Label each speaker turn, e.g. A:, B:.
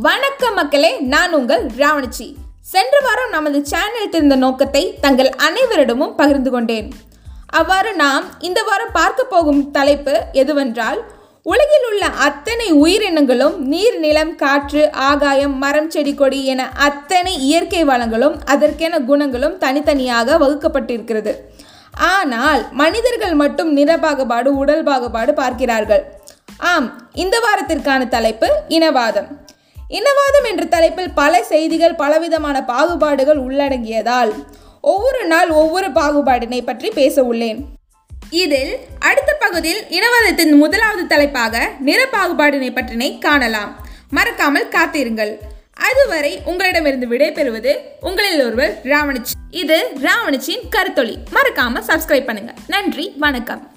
A: வணக்கம் மக்களே நான் உங்கள் ராவணச்சி. சென்ற வாரம் நமது சேனல் இருந்த நோக்கத்தை தங்கள் அனைவரிடமும் பகிர்ந்து கொண்டேன். அவ்வாறு நாம் இந்த வாரம் பார்க்க போகும் தலைப்பு எதுவென்றால் உலகில் உள்ள அத்தனை உயிரினங்களும் நீர் நிலம் காற்று ஆகாயம் மரம் செடி கொடி என அத்தனை இயற்கை வளங்களும் அதற்கென குணங்களும் தனித்தனியாக வகுக்கப்பட்டிருக்கிறது. ஆனால் மனிதர்கள் மட்டும் நிற பாகுபாடு உடல் பாகுபாடு பார்க்கிறார்கள். ஆம் இந்த வாரத்திற்கான தலைப்பு இனவாதம். இனவாதம் என்ற தலைப்பில் பல செய்திகள் பலவிதமான பாகுபாடுகள் உள்ளடங்கியதால் ஒவ்வொரு நாள் ஒவ்வொரு பாகுபாடினை பற்றி பேச உள்ளேன். இதில் அடுத்த பகுதியில் இனவாதத்தின் முதலாவது தலைப்பாக நிற பாகுபாடினை பற்றினை காணலாம். மறக்காமல் காத்திருங்கள். அதுவரை உங்களிடமிருந்து விடைபெறுவது உங்களில் ஒருவர் ராவணச்சி. இது ராவணிச்சியின் கருத்தொழி. மறக்காம சப்ஸ்கிரைப் பண்ணுங்க. நன்றி வணக்கம்.